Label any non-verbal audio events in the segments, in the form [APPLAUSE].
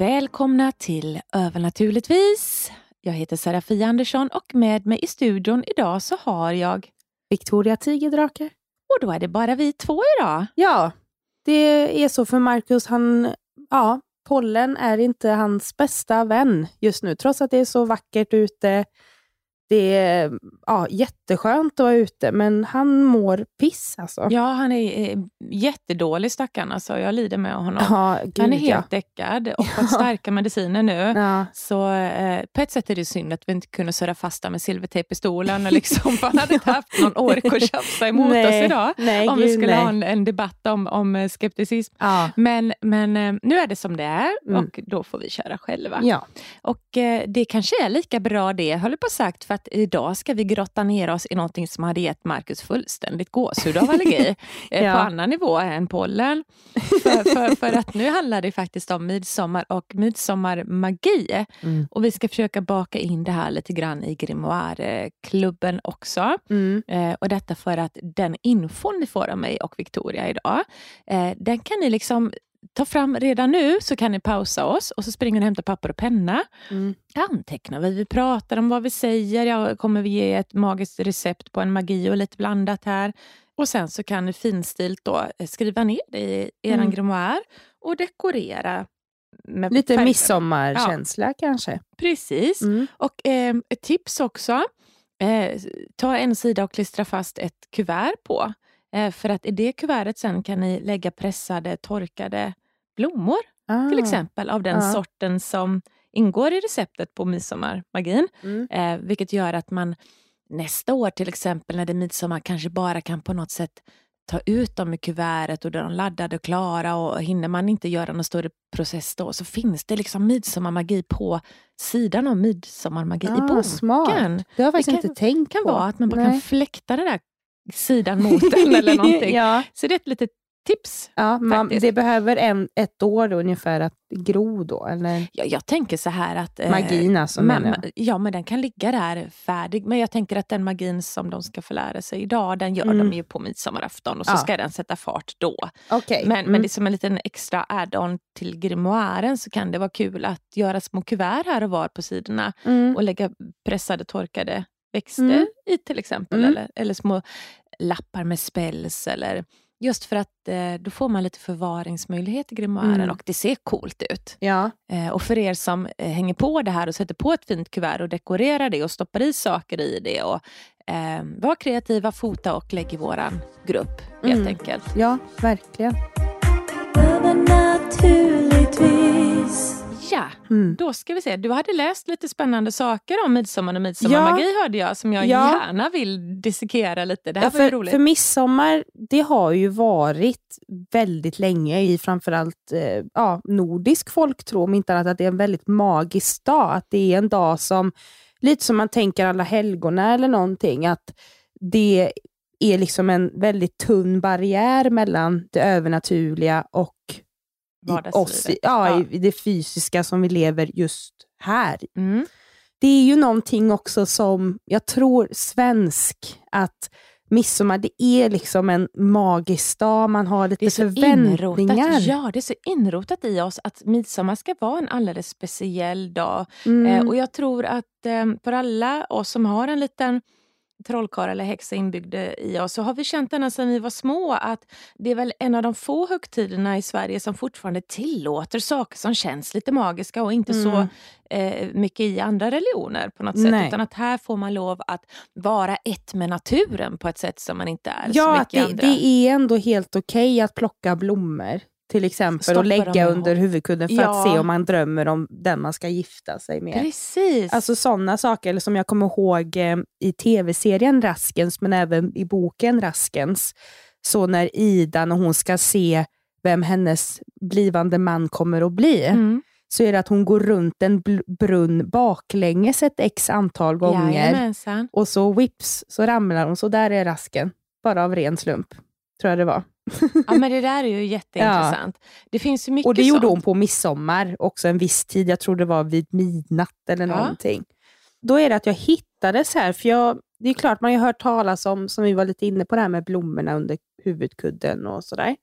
Välkomna till Övernaturligtvis. Jag heter Serafia Andersson och med mig i studion idag så har jag Victoria Tigerdrake. och då är det bara vi två idag. Ja, det är så för Marcus. Han, ja, pollen är inte hans bästa vän just nu, trots att det är så vackert ute. Det är ja, jätteskönt att vara ute, men han mår piss alltså. Ja, han är eh, jättedålig stackarn. Alltså, jag lider med honom. Ja, gud, han är ja. helt däckad och fått [LAUGHS] starka mediciner nu. Ja. Så eh, på ett sätt är det synd att vi inte kunde surra fast med silvertejp i stolen. och Liksom, för han hade inte haft någon ork att tjafsa emot Nej, oss idag. nej, om vi gud, skulle nej. ha en, en debatt om, om eh, skepticism. Ja. Men, men eh, nu är det som det är Mm. och då får vi köra själva. Ja. Och eh, det kanske är lika bra det, höll jag på sagt, för att idag ska vi grotta ner oss i någonting som hade gett Marcus fullständigt gåshud av allergi. [LAUGHS] eh, Ja. På annan nivå än pollen. [LAUGHS] För, för, för att nu handlar det faktiskt om midsommar och midsommarmagi. Mm. Och vi ska försöka baka in det här lite grann i grimoire-klubben också. Mm. Eh, och detta för att den infon ni får av mig och Victoria idag, eh, den kan ni liksom ta fram redan nu, så kan ni pausa oss och så springer ni och hämtar papper och penna. Mm. Anteckna vad vi pratar om, vad vi säger. Jag kommer vi ge ett magiskt recept på en magi och lite blandat här. Och sen så kan ni finstilt då eh, skriva ner det i er Mm. grimoire och dekorera. Med Lite färger. midsommarkänsla kanske. Precis. Mm. Och eh, ett tips också. Eh, ta en sida och klistra fast ett kuvert på. Eh, för att i det kuvertet sen kan ni lägga pressade torkade blommor. Ah. Till exempel av den Ja. sorten som ingår i receptet på midsommarmagin. Mm. Eh, vilket gör att man nästa år till exempel när det är midsommar kanske bara kan på något sätt ta ut dem i kuvertet och då är de laddade och klara och hinner man inte göra någon större process då så finns det liksom midsommarmagi på sidan av midsommarmagi i Ah, boken. smart. Det har jag faktiskt Det kan- inte tänkt kan på. vara att man bara Nej. kan fläkta den där sidan mot den eller [LAUGHS] någonting. ja, Så det är ett litet tips. ja, man, det behöver en, ett år då, ungefär att gro då, eller Jag, jag tänker så här att... eh, magin alltså ma- menar jag. ma- ja, men den kan ligga där färdig. Men jag tänker att den magin som de ska få lära sig idag, den gör Mm. de ju på midsommarafton och så Ja. ska den sätta fart då. Okej. Men, Mm. men det är som en liten extra add-on till grimoaren så kan det vara kul att göra små kuvert här och var på sidorna Mm. och lägga pressade torkade växter Mm. i till exempel. Mm. Eller, eller små lappar med spells. Eller, just för att eh, då får man lite förvaringsmöjlighet i grimoaren Mm. och det ser coolt ut. Ja. Eh, och för er som eh, hänger på det här och sätter på ett fint kuvert och dekorerar det och stoppar i saker i det. Och, eh, var kreativa, fota och lägg i våran grupp helt Mm. enkelt. ja, verkligen. Ja, Mm. då ska vi se. Du hade läst lite spännande saker om midsommar och midsommarmagi hörde jag som jag Ja. gärna vill dissekera lite. Det här Ja, för, roligt. för midsommar, det har ju varit väldigt länge i framförallt eh, ja, nordisk folktro, om inte annat, att det är en väldigt magisk dag. Att det är en dag som, lite som man tänker alla helgona eller någonting, att det är liksom en väldigt tunn barriär mellan det övernaturliga och Vardagslivet. oss, ja, Ja. i det fysiska som vi lever just här. Mm. Det är ju någonting också som, jag tror svensk, att midsommar det är liksom en magisk dag, man har Det lite är så förväntningar. inrotat, ja, det är så inrotat i oss att midsommar ska vara en alldeles speciell dag. Mm. Eh, och jag tror att eh, för alla oss som har en liten trollkarl eller häxa inbyggd i oss så har vi känt ända sedan vi var små att det är väl en av de få högtiderna i Sverige som fortfarande tillåter saker som känns lite magiska och inte mm. så eh, mycket i andra religioner på något sätt. Nej. Utan att här får man lov att vara ett med naturen på ett sätt som man inte är ja, så mycket det, andra. det är ändå helt okej okay att plocka blommor till exempel Stoppa och lägga under huvudkudden för ja. att se om man drömmer om den man ska gifta sig med. Precis. Alltså sådana saker, eller som jag kommer ihåg eh, i tv-serien Raskens, men även i boken Raskens, så när Ida, när hon ska se vem hennes blivande man kommer att bli, mm. så är det att hon går runt en brunn baklänges ett x antal gånger. Jajamensan. Och så whips så ramlar hon, så där är rasken. Bara av ren slump, tror jag det var. [LAUGHS] ja, men det där är ju jätteintressant. Ja. Det finns mycket Och det gjorde sånt. hon på midsommar, också en viss tid. Jag tror det var vid midnatt eller ja. någonting. Då är det att jag hittades här, för jag, det är klart man har hört talas om, som vi var lite inne på det här med blommorna under huvudkudden och sådär.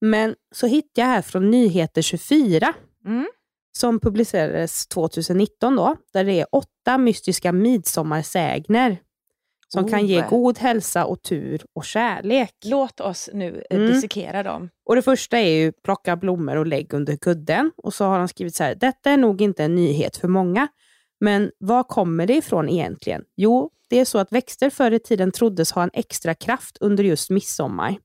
Men så hittade jag här från Nyheter 24, mm. som publicerades 2019, då, där det är åtta mystiska midsommarsägner som oh. kan ge god hälsa och tur och kärlek. Låt oss nu eh, mm. dissekera dem. Och Det första är ju plocka blommor och lägg under kudden. Och så har han skrivit så här, detta är nog inte en nyhet för många, men var kommer det ifrån egentligen? Jo, det är så att växter förr i tiden troddes ha en extra kraft under just midsommar.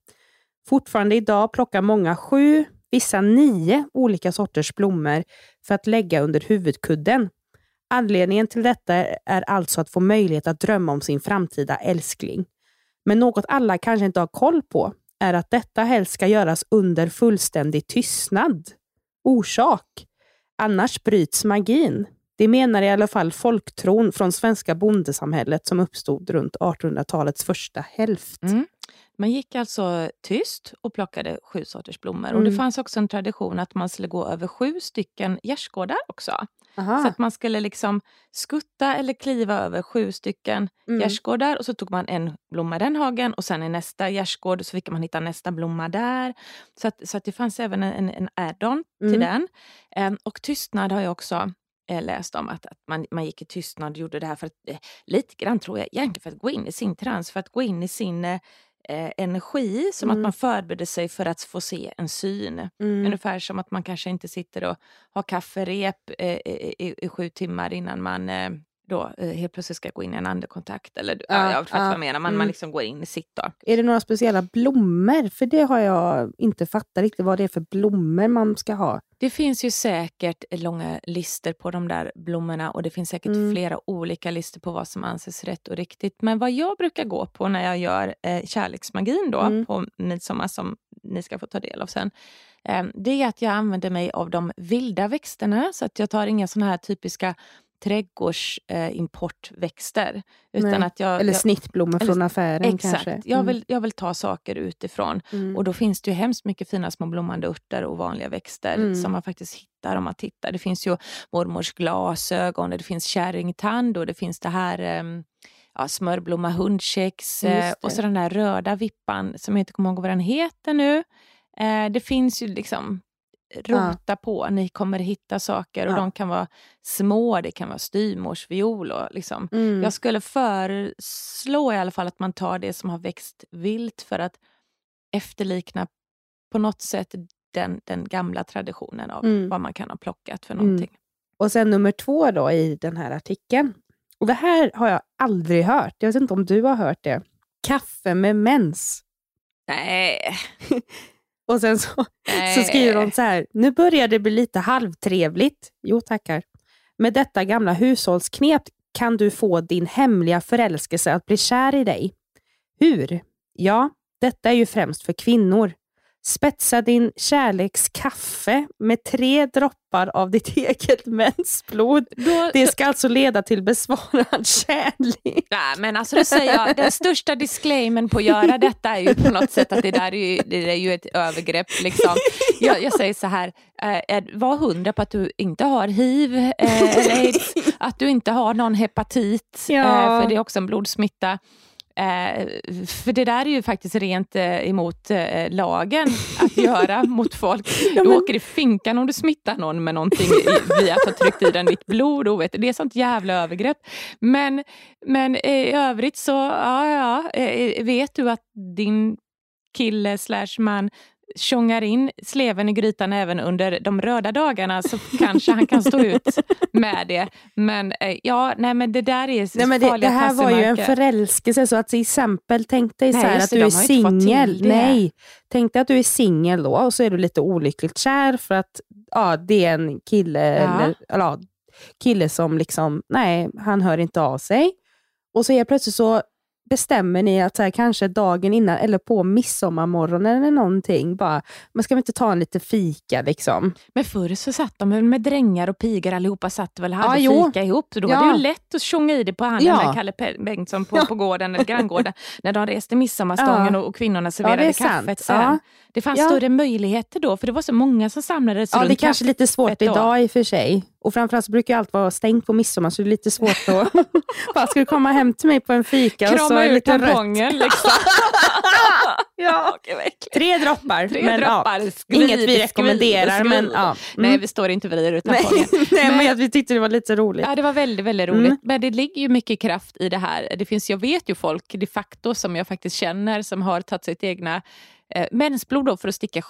Fortfarande idag plockar många sju, vissa nio olika sorters blommor för att lägga under huvudkudden Anledningen till detta är alltså att få möjlighet att drömma om sin framtida älskling. Men något alla kanske inte har koll på är att detta helst ska göras under fullständig tystnad. Orsak? Annars bryts magin. Det menar i alla fall folktron från svenska bondesamhället som uppstod runt 1800-talets första hälft. Mm. Man gick alltså tyst och plockade sju sorters blommor. Mm. Och Det mm. fanns också en tradition att man skulle gå över sju stycken gärdsgårdar också. Aha. Så att man skulle liksom skutta eller kliva över sju stycken mm. gärdsgårdar och så tog man en blomma i den hagen och sen i nästa gärdsgård så fick man hitta nästa blomma där. Så att, så att det fanns även en, en add-on mm. till den. Um, och tystnad har jag också eh, läst om att, att man, man gick i tystnad och gjorde det här för att, eh, lite grann tror jag egentligen för att gå in i sin trans, för att gå in i sin eh, eh, energi, som mm. att man förbereder sig för att få se en syn. Mm. Ungefär som att man kanske inte sitter och har kafferep eh, i, i, sju timmar innan man eh, då eh, helt plötsligt ska gå in i en andekontakt. Eller, ja, jag fattar ja, vad jag menar, man, mm. man liksom går in i sitt. Då. Är det några speciella blommor? För det har jag inte fattat riktigt vad det är för blommor man ska ha. Det finns ju säkert långa listor på de där blommorna och det finns säkert mm. flera olika listor på vad som anses rätt och riktigt. Men vad jag brukar gå på när jag gör eh, kärleksmagin då, mm. på midsommar som ni ska få ta del av sen, eh, det är att jag använder mig av de vilda växterna. Så att jag tar inga såna här typiska trädgårdsimportväxter. Eh, eller jag, snittblommor från affären exakt, kanske. Mm. Jag, vill, jag vill ta saker utifrån. Mm. Och då finns det ju hemskt mycket fina små blommande örter och vanliga växter mm. som man faktiskt hittar om man tittar. Det finns ju mormors glasögon, det finns kärringtand och det finns det här um, ja, smörblomma hundkex eh, och så den där röda vippan som jag inte kommer ihåg vad den heter nu. Eh, det finns ju liksom rota ja. på. Ni kommer hitta saker och ja. de kan vara små, det kan vara styvmorsviol. Liksom. Mm. Jag skulle föreslå i alla fall att man tar det som har växt vilt för att efterlikna på något sätt den, den gamla traditionen av mm. vad man kan ha plockat för mm. någonting. Mm. Och sen nummer två då i den här artikeln. Och Det här har jag aldrig hört. Jag vet inte om du har hört det. Kaffe med mens. Nej. [LAUGHS] Och sen så, så skriver hon så här, nu börjar det bli lite halvtrevligt. Jo tackar. Med detta gamla hushållsknep kan du få din hemliga förälskelse att bli kär i dig. Hur? Ja, detta är ju främst för kvinnor. Spetsa din kärlekskaffe med tre droppar av ditt [LAUGHS] eget mensblod. Då, det ska då... alltså leda till besvarad [LAUGHS] kärlek. Nej, men alltså då säger jag, den största disclaimern på att göra detta är ju på något sätt att det där är ju, det är ju ett övergrepp. Liksom. [LAUGHS] Jag, jag säger så här, eh, var hundra på att du inte har hiv eh, eller aids, att du inte har någon hepatit, ja. eh, för det är också en blodsmitta. Eh, för det där är ju faktiskt rent eh, emot eh, lagen att [LAUGHS] göra mot folk. Ja, Du men- åker i finkan om du smittar någon med någonting via att ha tryckt i den ditt blod. Det är sånt jävla övergrepp. Men, men i övrigt så, ja, ja, vet du att din kille slash man tjongar in sleven i grytan även under de röda dagarna så kanske han kan stå ut med det. Men eh, ja, nej men det där är Nej, men det, det här var ju en förälskelse, så att till exempel, tänk dig Nej, så här att du är singel. Nej, tänk dig att du är singel då och så är du lite olyckligt kär för att ja, det är en kille, Ja. eller, eller, ja, kille som liksom, nej, han hör inte av sig. Och så helt plötsligt så bestämmer ni att så här, kanske dagen innan eller på midsommarmorgonen eller någonting, bara, men ska vi inte ta en lite fika liksom? Men förr så satt de väl med drängar och pigor allihopa satt väl och hade Ja, jo. fika ihop. Så då var Ja. det ju lätt att tjonga i det på handen Ja. med Kalle Bengtsson på, på gården eller granngården. [LAUGHS] när de reste midsommarstången Ja. och, och kvinnorna Ja, serverade kaffet sen. Ja. Det fanns Ja. större möjligheter då, för det var så många som samlades Ja, runt det är kanske lite svårt idag i och för sig. Och framförallt så brukar allt vara stängt på midsommar, så det är lite svårt att... [LAUGHS] bara, ska du komma hem till mig på en fika? och så Krama är det ur tampongen liksom. [LAUGHS] Ja. Äckligt. Tre droppar. Tre men, droppar. Ja, inget vi rekommenderar. Men, ja. Nej, Mm. vi står inte och vrider ut Nej, tampongen. [LAUGHS] Nej, men Men- jag- vi tyckte det var lite roligt. Ja, det var väldigt, väldigt roligt. Mm. Men det ligger ju mycket kraft i det här. Det finns, jag vet ju folk de facto som jag faktiskt känner som har tagit sitt egna eh, mensblod då för att sticka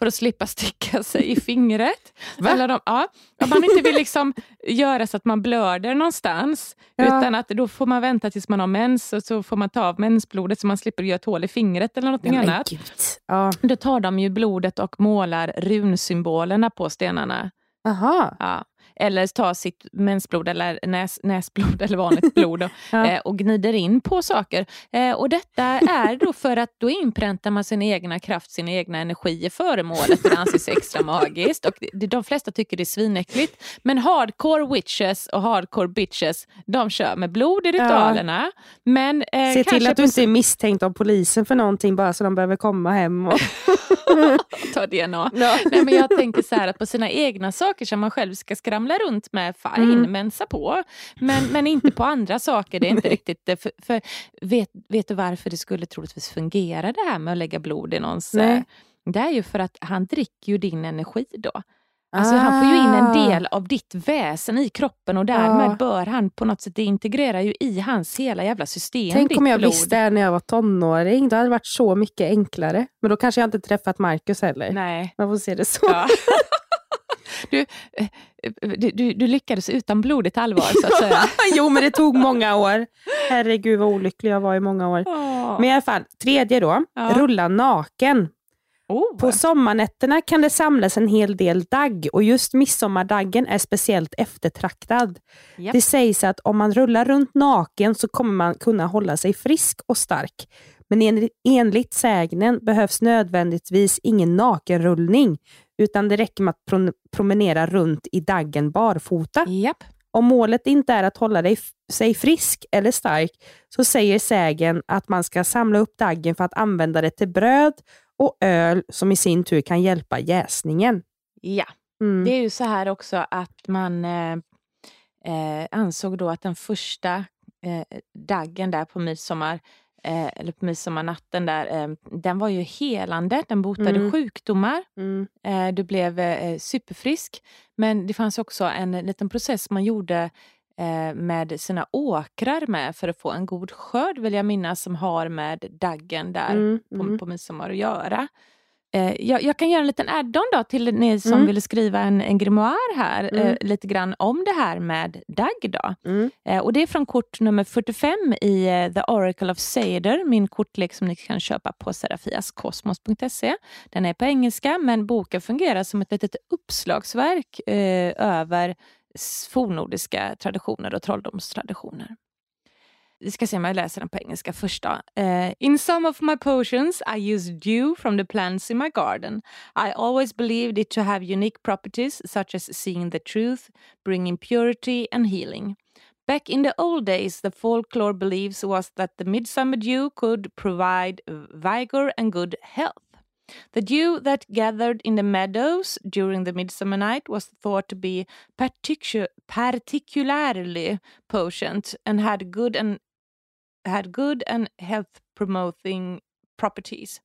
för att slippa sticka [LAUGHS] sig i [LAUGHS] fingret. Va? Eller de, ja, om man inte vill liksom göra så att man blöder någonstans, Ja. utan att då får man vänta tills man har mens och så får man ta av mensblodet så man slipper göra ett hål i fingret eller något annat. Ja. Då tar de ju blodet och målar runsymbolerna på stenarna. Aha. Ja. Eller ta sitt mensblod eller näs, näsblod [LAUGHS] eller vanligt blod och, [LAUGHS] Ja. eh, och gnider in på saker. Eh, och Detta är då för att då inpräntar man sin egna kraft, sin egna energi i föremålet. Det anses extra magiskt. Och det, de flesta tycker det är svinäckligt. Men hardcore witches och hardcore bitches, de kör med blod i ritualerna. Men, eh, Se till att du inte är misstänkt av polisen för någonting bara så de behöver komma hem. Och... [LAUGHS] ta DNA. Ja. Nej, men jag tänker så här att på sina egna saker som man själv ska skramla runt med, fine, Mm. mensa på. Men, men inte på andra saker. Det är inte riktigt... det. För, för vet, vet du varför det skulle troligtvis fungera det här med att lägga blod i någons... Nej. eh, Det är ju för att han dricker ju din energi då. Alltså Han får ju in en Ah. del av ditt väsen i kroppen och därmed Ja. bör han på något sätt, det integrerar ju i hans hela jävla system. Tänk om jag blod. visste det när jag var tonåring. Det hade varit så mycket enklare. Men då kanske jag inte träffat Marcus heller. Nej. Man får se det så. Ja. [LAUGHS] [LAUGHS] Du, eh, du, du, du lyckades utan blodigt allvar så att säga. [LAUGHS] jo, men det tog många år. Herregud vad olycklig jag var i många år. Men i alla fall, tredje då. Ja. Rulla naken. oh. På sommarnätterna kan det samlas en hel del dagg och just midsommardaggen är speciellt eftertraktad. Japp. Det sägs att om man rullar runt naken så kommer man kunna hålla sig frisk och stark. Men enligt sägnen behövs nödvändigtvis ingen nakenrullning utan det räcker med att pro- promenera runt i daggen barfota. Japp. Om målet inte är att hålla dig, sig frisk eller stark så säger sägen att man ska samla upp daggen för att använda det till bröd och öl som i sin tur kan hjälpa jäsningen. Ja, Mm. det är ju så här också att man eh, eh, ansåg då att den första eh, daggen där på midsommar eh, eller på midsommarnatten där, eh, den var ju helande, den botade Mm. sjukdomar. Mm. Eh, du blev eh, superfrisk. Men det fanns också en liten process man gjorde eh, med sina åkrar med för att få en god skörd vill jag minnas som har med daggen där Mm, på, mm. på midsommar att göra. Eh, jag, jag kan göra en liten add-on då till ni som Mm. vill skriva en, en grimoire här, Mm. eh, lite grann om det här med dagg. Då. Mm. Eh, och det är från kort nummer 45 i eh, The Oracle of Seder, min kortlek som ni kan köpa på serafiaskosmos.se. Den är på engelska, men boken fungerar som ett litet uppslagsverk eh, över fornnordiska traditioner och trolldomstraditioner. Vi ska se om jag läser den på engelska. Eh, in some of my potions I use dew from the plants in my garden. I always believed it to have unique properties such as seeing the truth, bringing purity and healing. Back in the old days, the folklore beliefs was that the midsummer dew could provide vigor and good health. The dew that gathered in the meadows during the midsummer night was thought to be particu- particularly potent and had good and had good and health promoting properties.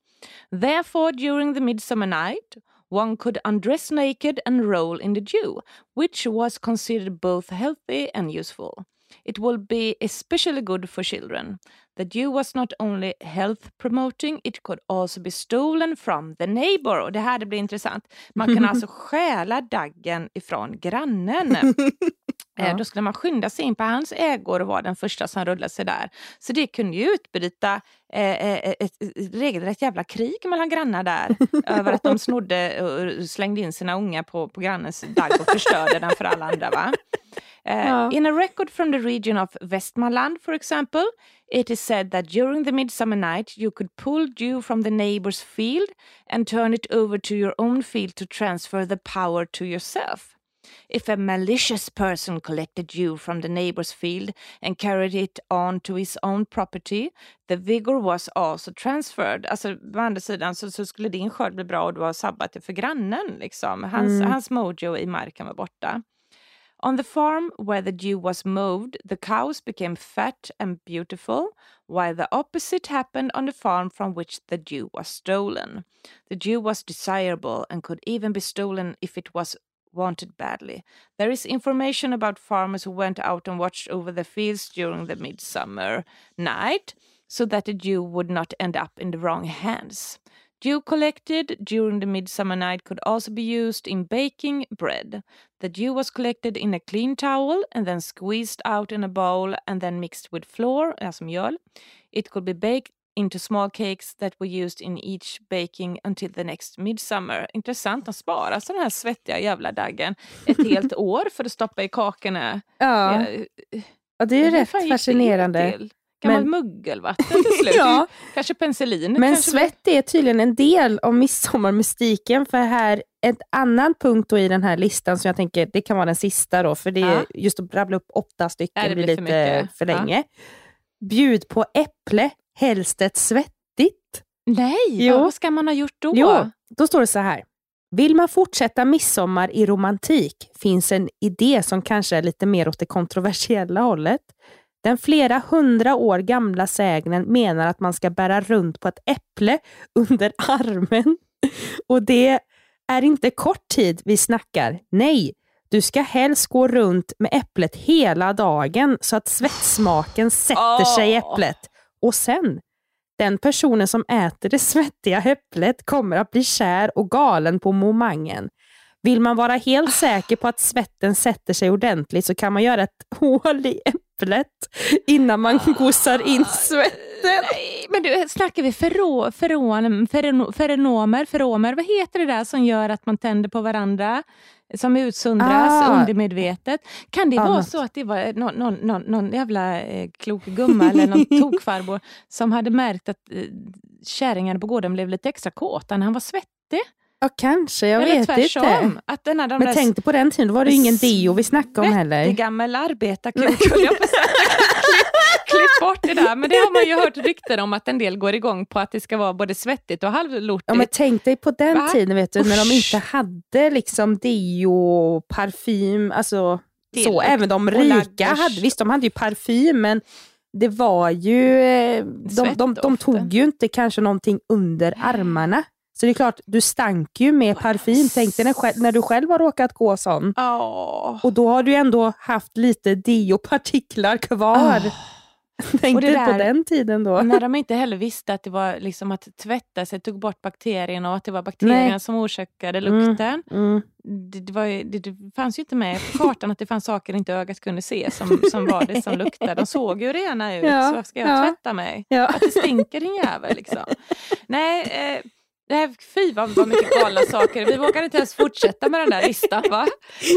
Therefore, during the midsummer night, one could undress naked and roll in the dew, which was considered both healthy and useful. It will be especially good for children. The dew was not only health promoting, it could also be stolen from the neighbor. Och det här blir intressant. Man kan alltså [LAUGHS] stjäla daggen ifrån grannen. [LAUGHS] Ja. Eh, Då skulle man skynda sig in på hans ägor och vara den första som rullade sig där. Så det kunde ju utbryta eh, eh, ett, regelrätt jävla krig mellan grannar där. över att de snodde och slängde in sina unga på, på grannens dagg och förstörde den för alla andra. Va? Ja. In a record from the region of Västmanland, for example, it is said that during the midsummer night you could pull dew from the neighbor's field and turn it over to your own field to transfer the power to yourself. If a malicious person collected dew from the neighbor's field and carried it on to his own property, the vigor was also transferred. Alltså på andra sidan så, så skulle din skörd bli bra och du har sabbat det för grannen. Liksom. Hans, mm. hans mojo i marken var borta. On the farm where the dew was mowed, the cows became fat and beautiful, while the opposite happened on the farm from which the dew was stolen. The dew was desirable and could even be stolen if it was wanted badly. There is information about farmers who went out and watched over the fields during the midsummer night so that the dew would not end up in the wrong hands. Dew collected during the midsummer night could also be used in baking bread. The dew was collected in a clean towel and then squeezed out in a bowl and then mixed with flour, alltså mjöl. It could be baked into small cakes that were used in each baking until the next midsummer. Intressant, de sparar alltså den här svettiga jävla daggen ett [LAUGHS] helt år för att stoppa i kakorna. Ja, Ja, ja, det är ju rätt fascinerande. Gammalt Men- muggelvatten till [LAUGHS] slut. Ja. Kanske penicillin. Men kanske svett är tydligen en del av midsommarmystiken. För här, ett annan punkt i den här listan som jag tänker, det kan vara den sista då, för det är Ja. just att rabbla upp åtta stycken Ja, det blir för lite för Ja. länge. Bjud på äpple, helst ett svettigt. Nej, Jo. vad ska man ha gjort då? Jo, då står det så här. Vill man fortsätta midsommar i romantik finns en idé som kanske är lite mer åt det kontroversiella hållet. Den flera hundra år gamla sägnen menar att man ska bära runt på ett äpple [LAUGHS] under armen. Och det är inte kort tid vi snackar. Nej, du ska helst gå runt med äpplet hela dagen så att svettsmaken sätter sig i äpplet. Och sen, den personen som äter det [LAUGHS] svettiga äpplet kommer att bli kär och galen på momangen. Vill man vara helt säker på att svetten sätter sig ordentligt så kan man göra ett [LAUGHS] hål i äpplet innan man gosar in svetten. Nej, men du, snackar vi ferro, ferron, ferro, feronomer, feromer? Vad heter det där som gör att man tänder på varandra? Som utsöndras Ah. undermedvetet. Kan det vara Annat. så att det var någon, någon, någon, någon jävla eh, klok gumma eller någon [LAUGHS] tokfarbror som hade märkt att eh, kärringarna på gården blev lite extra kåta när han var svettig? Ja, kanske. Jag eller vet tvärtom. inte. Att den här, de Men tänk dig på den tiden, då var det ingen deo vi snackade om heller. gammal säga. Klipp- bort det där. Men det har man ju hört rykten om att en del går igång på att det ska vara både svettigt och halvlortigt. Ja, men tänk dig på den Va? tiden vet du, när de inte hade liksom deo, parfym, alltså så. Dillukt Även de rika hade, visst de hade ju parfym, men det var ju, eh, de, de, de Svettdoften. tog ju inte kanske någonting under armarna. Så det är klart, du stank ju med parfym. Tänk dig när, när du själv har råkat gå sån. Ja. Och då har du ändå haft lite deopartiklar kvar. [LAUGHS] Tänk Och det dig på den tiden då. När de inte heller visste att det var liksom att tvätta sig tog bort bakterierna och att det var bakterierna Nej. som orsakade Mm. lukten. Mm. Det, det, var det, det fanns ju inte med på kartan att det fanns saker inte ögat kunde se som, som var det som [LAUGHS] luktade. De såg ju rena ut, Ja, så ska jag ja. tvätta mig? Ja. Att det stinker din jävel liksom. [LAUGHS] Nej, eh, nej, fy vad, vad mycket galna [LAUGHS] saker. Vi vågar inte ens fortsätta med den där listan va?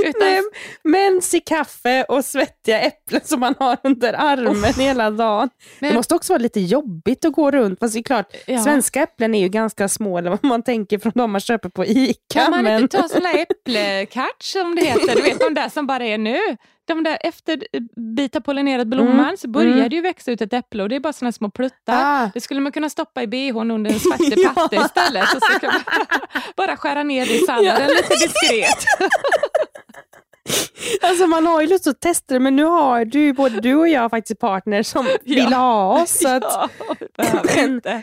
Utan, Nej, mens i kaffe och svettiga äpplen som man har under armen hela dagen. Men- det måste också vara lite jobbigt att gå runt. Fast det är klart, Ja. svenska äpplen är ju ganska små, eller vad man tänker från de man köper på ICA. Kan man men... inte ta sån där som det heter? Du vet de där som bara är nu. De där efter bita pollinerad blomman Mm, så börjar mm. det ju växa ut ett äpple och det är bara såna små pluttar. Ah. Det skulle man kunna stoppa i bhn under [LAUGHS] en svarte Ja. istället. Och så kan man [LAUGHS] bara skära ner det i salladen lite [LAUGHS] diskret. Alltså man har ju lust att testa det men nu har du, både du och jag faktiskt partner som vill ha oss. Så att, Ja, behöver inte.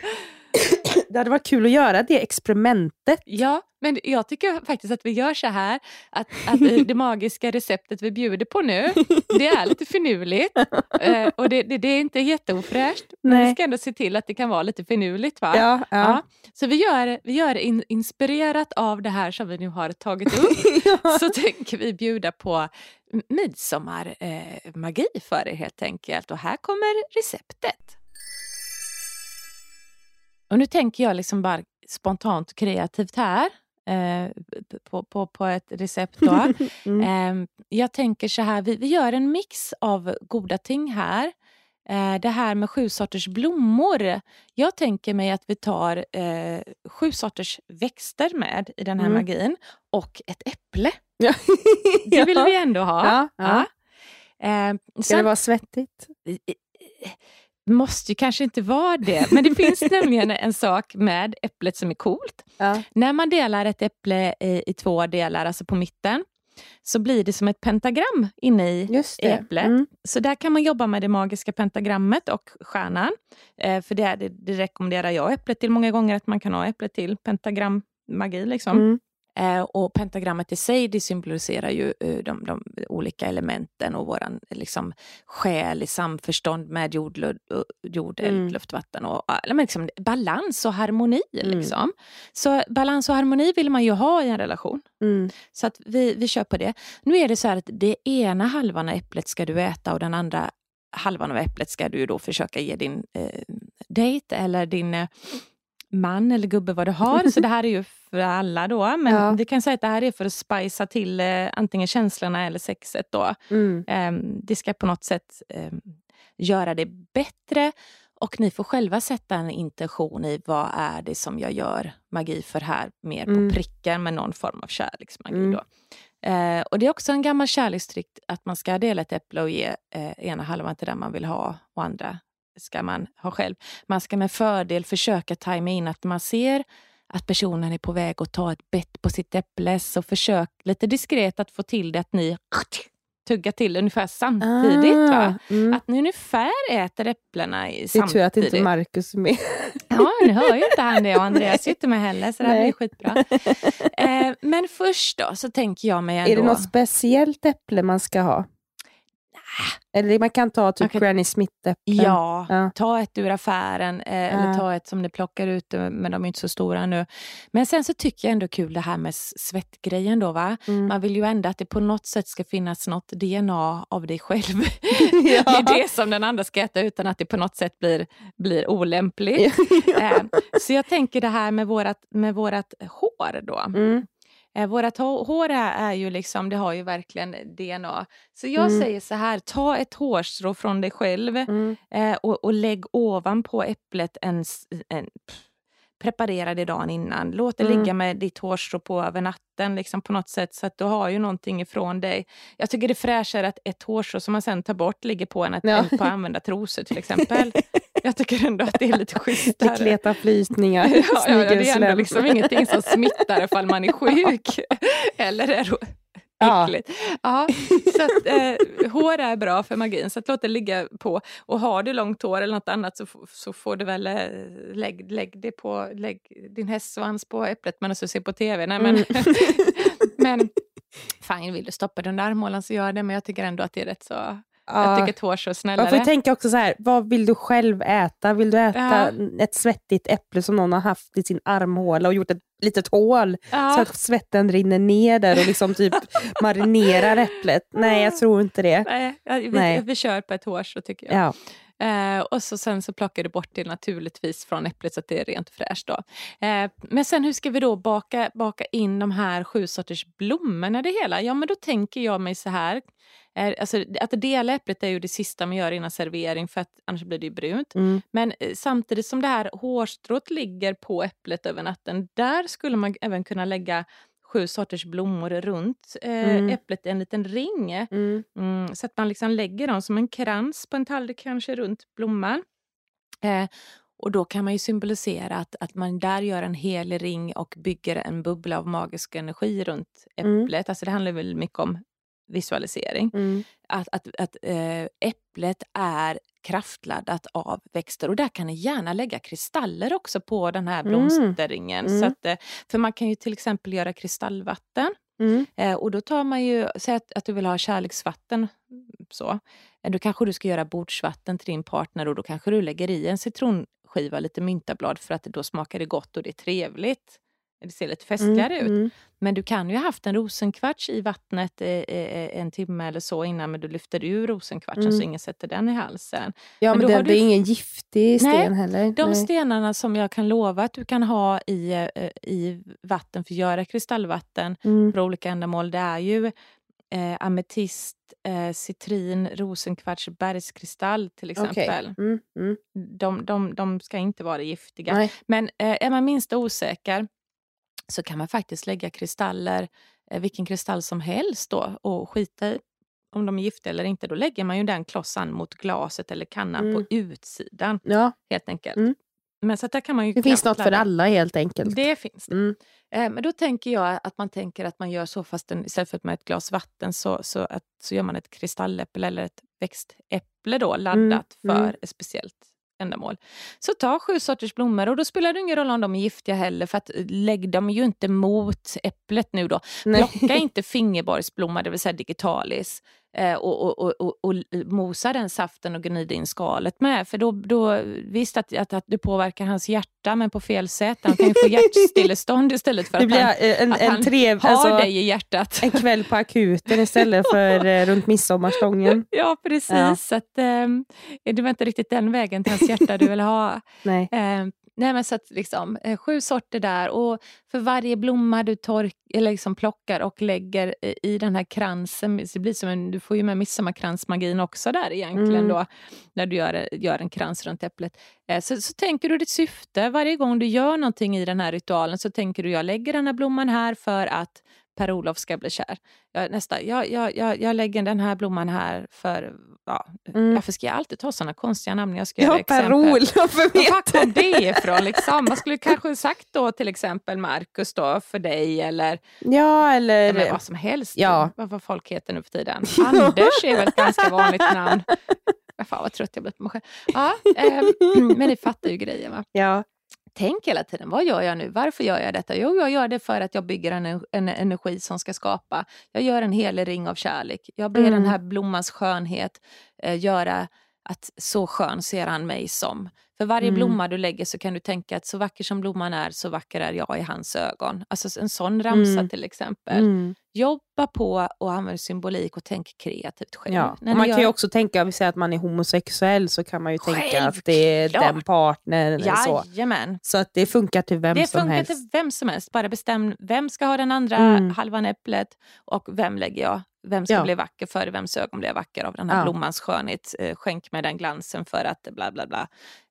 [COUGHS] det hade varit kul att göra det experimentet. Ja, men jag tycker faktiskt att vi gör så här att, att eh, det magiska receptet vi bjuder på nu, det är lite finurligt [LAUGHS] eh, och det, det, det är inte jätteofräscht. Men vi ska ändå se till att det kan vara lite finurligt. Va? Ja, ja. Ja, så vi gör, vi gör in, inspirerat av det här som vi nu har tagit upp [LAUGHS] så tänker vi bjuda på midsommarmagi eh, för er helt enkelt. Och här kommer receptet. Och nu tänker jag liksom bara spontant kreativt här eh, på, på, på ett recept. Då. [LAUGHS] Mm. Eh, jag tänker så här, vi, vi gör en mix av goda ting här. Eh, det här med sju sorters blommor. Jag tänker mig att vi tar eh, sju sorters växter med i den här Mm. magin och ett äpple. [LAUGHS] Ja. Det vill Ja. vi ändå ha. Ja, ja. Ska sen, det vara svettigt? Måste ju kanske inte vara det, men det finns [LAUGHS] nämligen en sak med äpplet som är coolt. Ja. När man delar ett äpple i, i två delar, alltså på mitten, så blir det som ett pentagram inne i äpplet. Mm. Så där kan man jobba med det magiska pentagrammet och stjärnan. Eh, för det, det, det rekommenderar jag äpplet till många gånger, att man kan ha äpplet till pentagrammagi. Liksom. Mm. Eh, och pentagrammet i sig det symboliserar ju eh, de, de olika elementen och våran liksom, själ i samförstånd med jord, jord Mm. luft, vatten. Och, eller men liksom, balans och harmoni. Mm. Liksom. Så balans och harmoni vill man ju ha i en relation. Mm. Så att vi, vi kör på det. Nu är det så här att det ena halvan av äpplet ska du äta och den andra halvan av äpplet ska du då försöka ge din eh, dejt eller din eh, man eller gubbe vad du har. Så det här är ju för alla då. Men Ja. vi kan säga att det här är för att spicea till eh, antingen känslorna eller sexet då. Mm. Ehm, det ska på något sätt ehm, göra det bättre. Och ni får själva sätta en intention i vad är det som jag gör magi för här, mer Mm. på pricken med någon form av kärleksmagi. Mm. Då. Eh, och Det är också en gammal kärlekstrick att man ska dela ett äpple och ge eh, ena halvan till den man vill ha och andra ska man ha själv. Man ska med fördel försöka tajma in att man ser att personen är på väg att ta ett bett på sitt äpple så försök lite diskret att få till det att ni tuggar till ungefär samtidigt. Va? Ah, mm. Att ni ungefär äter äpplena i Det är samtidigt. tur att inte Marcus är med. Ja, nu hör ju inte han det och Andreas är inte med heller så det här Nej. blir skitbra. Eh, men först då så tänker jag mig ändå... Är det något speciellt äpple man ska ha? Eller man kan ta typ kan- Granny Smith-äpplen. Ja, Ja. ta ett ur affären eh, eller Ja. ta ett som ni plockar ut, eh, men de är inte så stora nu. Men sen så tycker jag ändå kul det här med svettgrejen då va. Mm. Man vill ju ändå att det på något sätt ska finnas något DNA av dig själv [LAUGHS] Ja. i det som den andra ska äta utan att det på något sätt blir, blir olämpligt. [LAUGHS] Eh, så jag tänker det här med vårat, med vårat hår då. Mm. Eh, vårat hå- hår är, är ju liksom, det har ju verkligen DNA. Så jag Mm. säger så här, ta ett hårstrå från dig själv Mm. eh, och, och lägg ovanpå äpplet en, en preparera det dagen innan. Låt det Mm. ligga med ditt hårstrå på över natten liksom på något sätt så att du har ju någonting ifrån dig. Jag tycker det är fräschare att ett hårstrå som man sen tar bort ligger på än att, Ja. på använda trosor till exempel. [LAUGHS] [LAUGHS] Jag tycker ändå att det är lite Det schysstare. kletar flytningar. [LAUGHS] Ja, ja, det är ändå liksom ingenting som smittar ifall man är [LAUGHS] sjuk. Eller är äckligt. Ja, så att, eh, hår är bra för magin, så att låt det ligga på. Och har du långt hår eller något annat så, så får du väl eh, lägg, lägg, det på, lägg din hästsvans på äpplet men så se på tv. Nej, men, Mm. men fine, vill du stoppa den där armhålan så gör det, men jag tycker ändå att det är rätt så... Jag Ja. tycker hårstrå är Man snällare. får ju tänka också så här, vad vill du själv äta? Vill du äta ett svettigt äpple som någon har haft i sin armhåla och gjort ett litet hål så ja. att svetten rinner ner där och liksom typ [LAUGHS] marinerar äpplet? Nej, jag tror inte det. Nej, ja, vi, Nej. vi kör på ett hårstrå tycker jag. Ja. Eh, och så sen så plockar du bort det naturligtvis från äpplet så att det är rent fräscht. Då. Eh, men sen hur ska vi då baka, baka in de här sju sorters blommorna i det hela? Ja men då tänker jag mig så här. Eh, alltså, att dela äpplet är ju det sista man gör innan servering för att annars blir det ju brunt. Mm. Men eh, samtidigt som det här hårstrået ligger på äpplet över natten, där skulle man även kunna lägga sju sorters blommor runt eh, Mm. äpplet i en liten ring. Mm. Mm, så att man liksom lägger dem som en krans på en tallrik kanske runt blomman. Eh, och då kan man ju symbolisera att, att man där gör en hel ring och bygger en bubbla av magisk energi runt Mm. äpplet. Alltså det handlar väl mycket om visualisering. Mm. Att, att, att eh, äpplet är kraftladdat av växter och där kan ni gärna lägga kristaller också på den här Mm. blomsterringen. Mm. Så att, eh, för man kan ju till exempel göra kristallvatten Mm. Eh, och då tar man ju, säg att, att du vill ha kärleksvatten, så. Då kanske du ska göra bordsvatten till din partner och då kanske du lägger i en citronskiva, lite myntablad för att då smakar det gott och det är trevligt. Det ser lite festligare ut. Mm. Men du kan ju ha haft en rosenkvarts i vattnet eh, eh, en timme eller så innan men du lyfter ur rosenkvartsen Mm. så ingen sätter den i halsen. Ja, Men men, då det, har det är du- ingen giftig Nej, sten heller. De Nej. stenarna som jag kan lova att du kan ha i, eh, i vatten för att göra kristallvatten Mm. för olika ändamål, det är ju eh, ametist, eh, citrin, rosenkvarts, bergskristall till exempel. Mm. Mm. De, de, de ska inte vara giftiga. Nej. Men eh, är man minst osäker så kan man faktiskt lägga kristaller, eh, vilken kristall som helst då och skita i om de är giftiga eller inte. Då lägger man ju den klossan mot glaset eller kannan Mm. på utsidan Ja, helt enkelt. Mm. Men så där kan man ju det finns något för alla helt enkelt. Det finns det. Mm. Eh, Men då tänker jag att man tänker att man gör så fast en, istället för att med ett glas vatten så, så, att, så gör man ett kristalläpple eller ett växtäpple då laddat Mm, för mm. ett speciellt ändamål. Så ta sju sorters blommor och då spelar det ingen roll om de är giftiga heller för att eh, lägg dem ju inte mot äpplet nu då. Nej. Plocka [LAUGHS] inte fingerborgsblomma, det vill säga digitalis och, och, och, och, och mosa den saften och gnid in skalet med. För då, då visst att, att, att du påverkar hans hjärta men på fel sätt. Han kan ju få hjärtstillestånd istället för Det att han eh, en, att en, han trev, har alltså, dig i hjärtat. en kväll på akuten istället för eh, [LAUGHS] runt midsommarstången. [LAUGHS] Ja, precis. Ja. Så att, ehm, det var inte riktigt den vägen till hans hjärta du vill ha. Nej. Eh, nej men så att liksom, eh, sju sorter där och för varje blomma du tork, eller liksom plockar och lägger i den här kransen, det blir som en, du får ju med midsommarkransmagin också där egentligen Mm. då, när du gör, gör en krans runt äpplet. Eh, så, så tänker du ditt syfte, varje gång du gör någonting i den här ritualen så tänker du jag lägger den här blomman här för att Per-Olof ska bli kär. Jag, nästa, jag, jag, jag, jag lägger den här blomman här för... Ja, Mm. Varför ska jag alltid ta sådana konstiga namn när jag ska Ja, exempel? Per-Olof Var kom det ifrån? Liksom? Man skulle kanske sagt då till exempel Marcus då för dig eller Ja, eller... men vad som helst. Ja. Vad, vad folk heter nu för tiden. Anders är väl ett ganska vanligt namn. Fan vad trött jag blivit på mig själv. Ja, eh, [CLEARS THROAT] men ni fattar ju grejen va? Ja. Tänk hela tiden, vad gör jag nu? Varför gör jag detta? Jo, jag gör det för att jag bygger en, en energi som ska skapa. Jag gör en helig ring av kärlek. Jag ber Mm. den här blommans skönhet eh, göra att så skön ser han mig som. För varje Mm. blomma du lägger så kan du tänka att så vacker som blomman är, så vacker är jag i hans ögon. Alltså en sån ramsa Mm. till exempel. Mm. Jobba på och använd symbolik och tänk kreativt själv. Ja. Man kan ju gör- också tänka, om vi säger att man är homosexuell, så kan man ju tänka att det är Självklart. den partnern. eller Så. Jajamän. så att det funkar till vem Det som funkar helst. till vem som helst. Bara bestäm vem ska ha den andra Mm. halvan äpplet och vem lägger jag? Vem ska Ja. bli vacker för? I vems ögon blir vacker av den här Ja. blommans skönhet? Eh, skänk mig den glansen för att bla bla bla.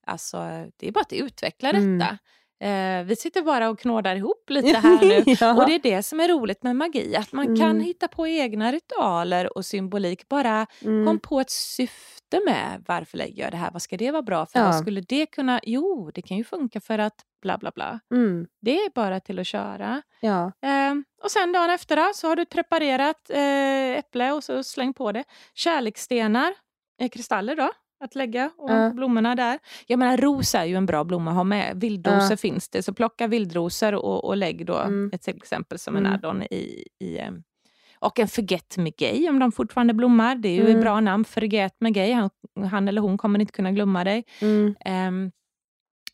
Alltså, det är bara att utveckla Mm. detta. Eh, vi sitter bara och knådar ihop [LAUGHS] lite här nu. Ja. Och det är det som är roligt med magi, att man kan Mm. hitta på egna ritualer och symbolik. Bara Mm. kom på ett syfte med varför lägger jag det här? Vad ska det vara bra för? Ja. Vad skulle det kunna... Jo, det kan ju funka för att bla bla bla. Mm. Det är bara till att köra. Ja. Eh, och sen dagen efter då, så har du preparerat eh, äpple och så släng på det. Kärleksstenar, eh, kristaller då, att lägga ovanpå Ja. blommorna där. Jag menar ros är ju en bra blomma att ha med. Vildrosor Ja. finns det, så plocka vildrosor och, och lägg då Mm. ett till exempel som en Mm. add-on i, i eh, och en Forget Me Gay om de fortfarande blommar. Det är ju ett Mm. bra namn, Forget Me Gay. Han, han eller hon kommer inte kunna glömma dig. Mm. Ehm,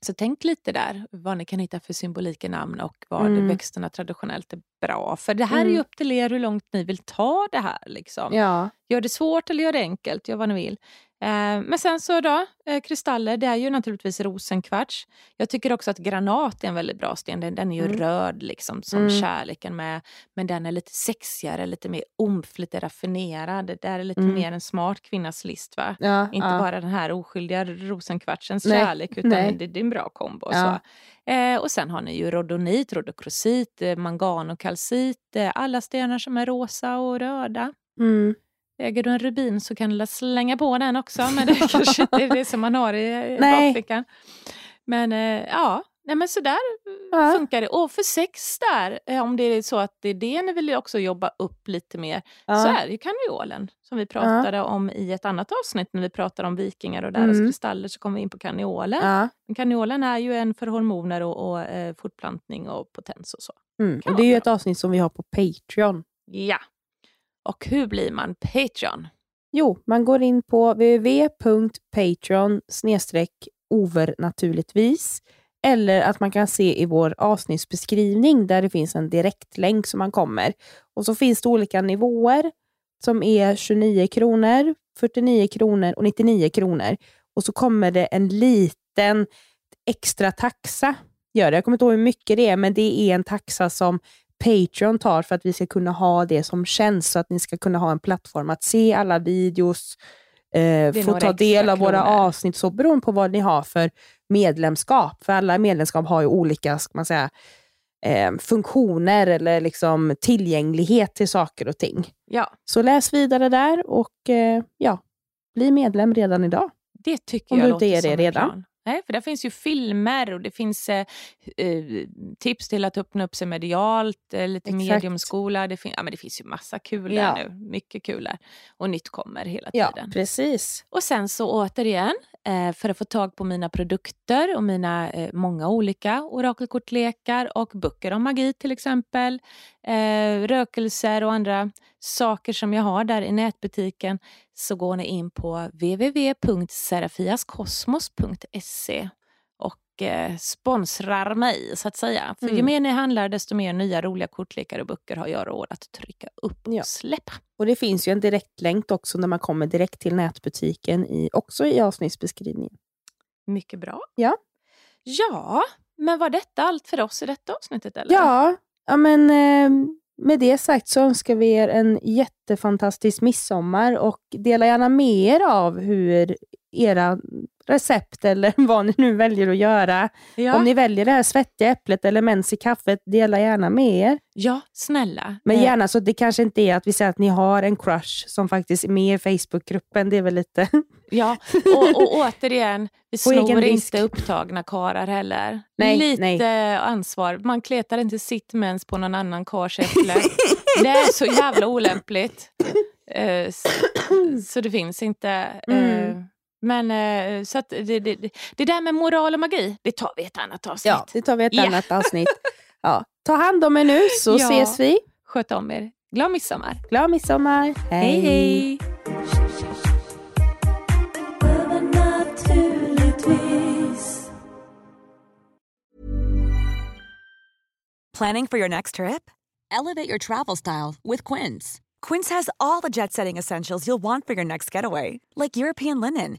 så tänk lite där vad ni kan hitta för symbolik i namn och vad Mm. växterna traditionellt är bra. För det här är ju Mm. upp till er hur långt ni vill ta det här. Liksom. Ja. Gör det svårt eller gör det enkelt, gör vad ni vill. Eh, men sen så då, eh, kristaller, det är ju naturligtvis rosenkvarts. Jag tycker också att granat är en väldigt bra sten. Den, den är ju Mm. röd liksom som Mm. kärleken med. Men den är lite sexigare, lite mer omf, lite raffinerad. Det där är lite Mm. mer en smart kvinnas list va? Ja. Inte ja. bara den här oskyldiga rosenkvartsens Nej, kärlek utan nej. det, det är en bra kombo. och Ja. Så. Eh, och sen har ni ju rhodonit, rhodokrosit, eh, mangan och kalcit. Alla stenar som är rosa och röda. Mm. Äger du en rubin så kan du slänga på den också men det [LAUGHS] kanske inte är det som man har i, i bakfickan. Men eh, ja, Nej men så där Ja. funkar det. Och för sex där, eh, om det är så att det är det ni vill också jobba upp lite mer, Ja. så är det ju kaniolen. Som vi pratade om i ett annat avsnitt när vi pratade om vikingar och deras Mm. kristaller så kom vi in på kaniolen. Ja. Kaniolen är ju en för hormoner och, och eh, fortplantning och potens och så. Mm. Och det är ju ett avsnitt som vi har på Patreon. Ja. Och hur blir man Patreon? Jo, man går in på www.patreon over naturligtvis. Eller att man kan se i vår avsnittsbeskrivning där det finns en direktlänk som man kommer. Och så finns det olika nivåer som är 29 kronor, 49 kronor och 99 kronor. Och så kommer det en liten extra taxa. Gör det. Jag kommer inte ihåg hur mycket det är, men det är en taxa som Patreon tar för att vi ska kunna ha det som känns, så att ni ska kunna ha en plattform att se alla videos, eh, få ta del av våra kronor. avsnitt, så beroende på vad ni har för medlemskap. För alla medlemskap har ju olika ska man säga, eh, funktioner eller liksom tillgänglighet till saker och ting. Ja, Så läs vidare där och eh, ja, bli medlem redan idag. det tycker Om jag du inte är det redan. plan. Nej, för där finns ju filmer och det finns eh, eh, tips till att öppna upp sig medialt, eh, lite Exakt. mediumskola. Det, fin- ja, men det finns ju massa kul Ja. där nu. Mycket kul där. Och nytt kommer hela Ja, tiden. precis. Och sen så återigen, eh, för att få tag på mina produkter och mina eh, många olika orakelkortlekar och böcker om magi till exempel, eh, rökelser och andra saker som jag har där i nätbutiken, så går ni in på www.serafiaskosmos.se och eh, sponsrar mig så att säga. För ju Mm. mer ni handlar desto mer nya roliga kortlekar och böcker har jag råd att trycka upp och Ja. släppa. Och Det finns ju en direktlänk också när man kommer direkt till nätbutiken, i, också i avsnittsbeskrivningen. Mycket bra. Ja. Ja, men var detta allt för oss i detta avsnittet? Eller? Ja, ja men eh, med det sagt så önskar vi er en jättefantastisk midsommar och dela gärna med er av hur era recept eller [LAUGHS] vad ni nu väljer att göra. ja. Om ni väljer det här svettiga äpplet eller mens i kaffet, dela gärna med er. ja snälla. Men Eh, gärna så det kanske inte är att vi säger att ni har en crush som faktiskt är med i Facebookgruppen. Det är väl lite... [LAUGHS] Ja, och, och återigen, vi [LAUGHS] snor inte upptagna karar heller. Nej, Lite nej. ansvar. Man kletar inte sitt mens på någon annan kars äpple. det är så jävla olämpligt. Eh, så det finns inte. Eh, Mm. Men eh, så att det, det, det, där med moral och magi, det tar vi ett annat avsnitt. Ja, det tar vi ett Ja. annat [LAUGHS] avsnitt. Ja. Ta hand om er nu så Ja. ses vi. Sköt om er. Glad midsommar. Glad midsommar. hej. hej. Planning for your next trip? Elevate your travel style with Quince. Quince has all the jet setting essentials you'll want for your next getaway, like European linen,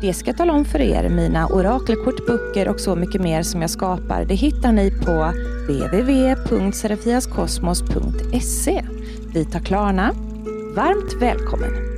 Det ska jag tala om för er. Mina orakelkort, böcker och så mycket mer som jag skapar, det hittar ni på www.serafiaskosmos.se. Vi tar Klarna. Varmt välkommen!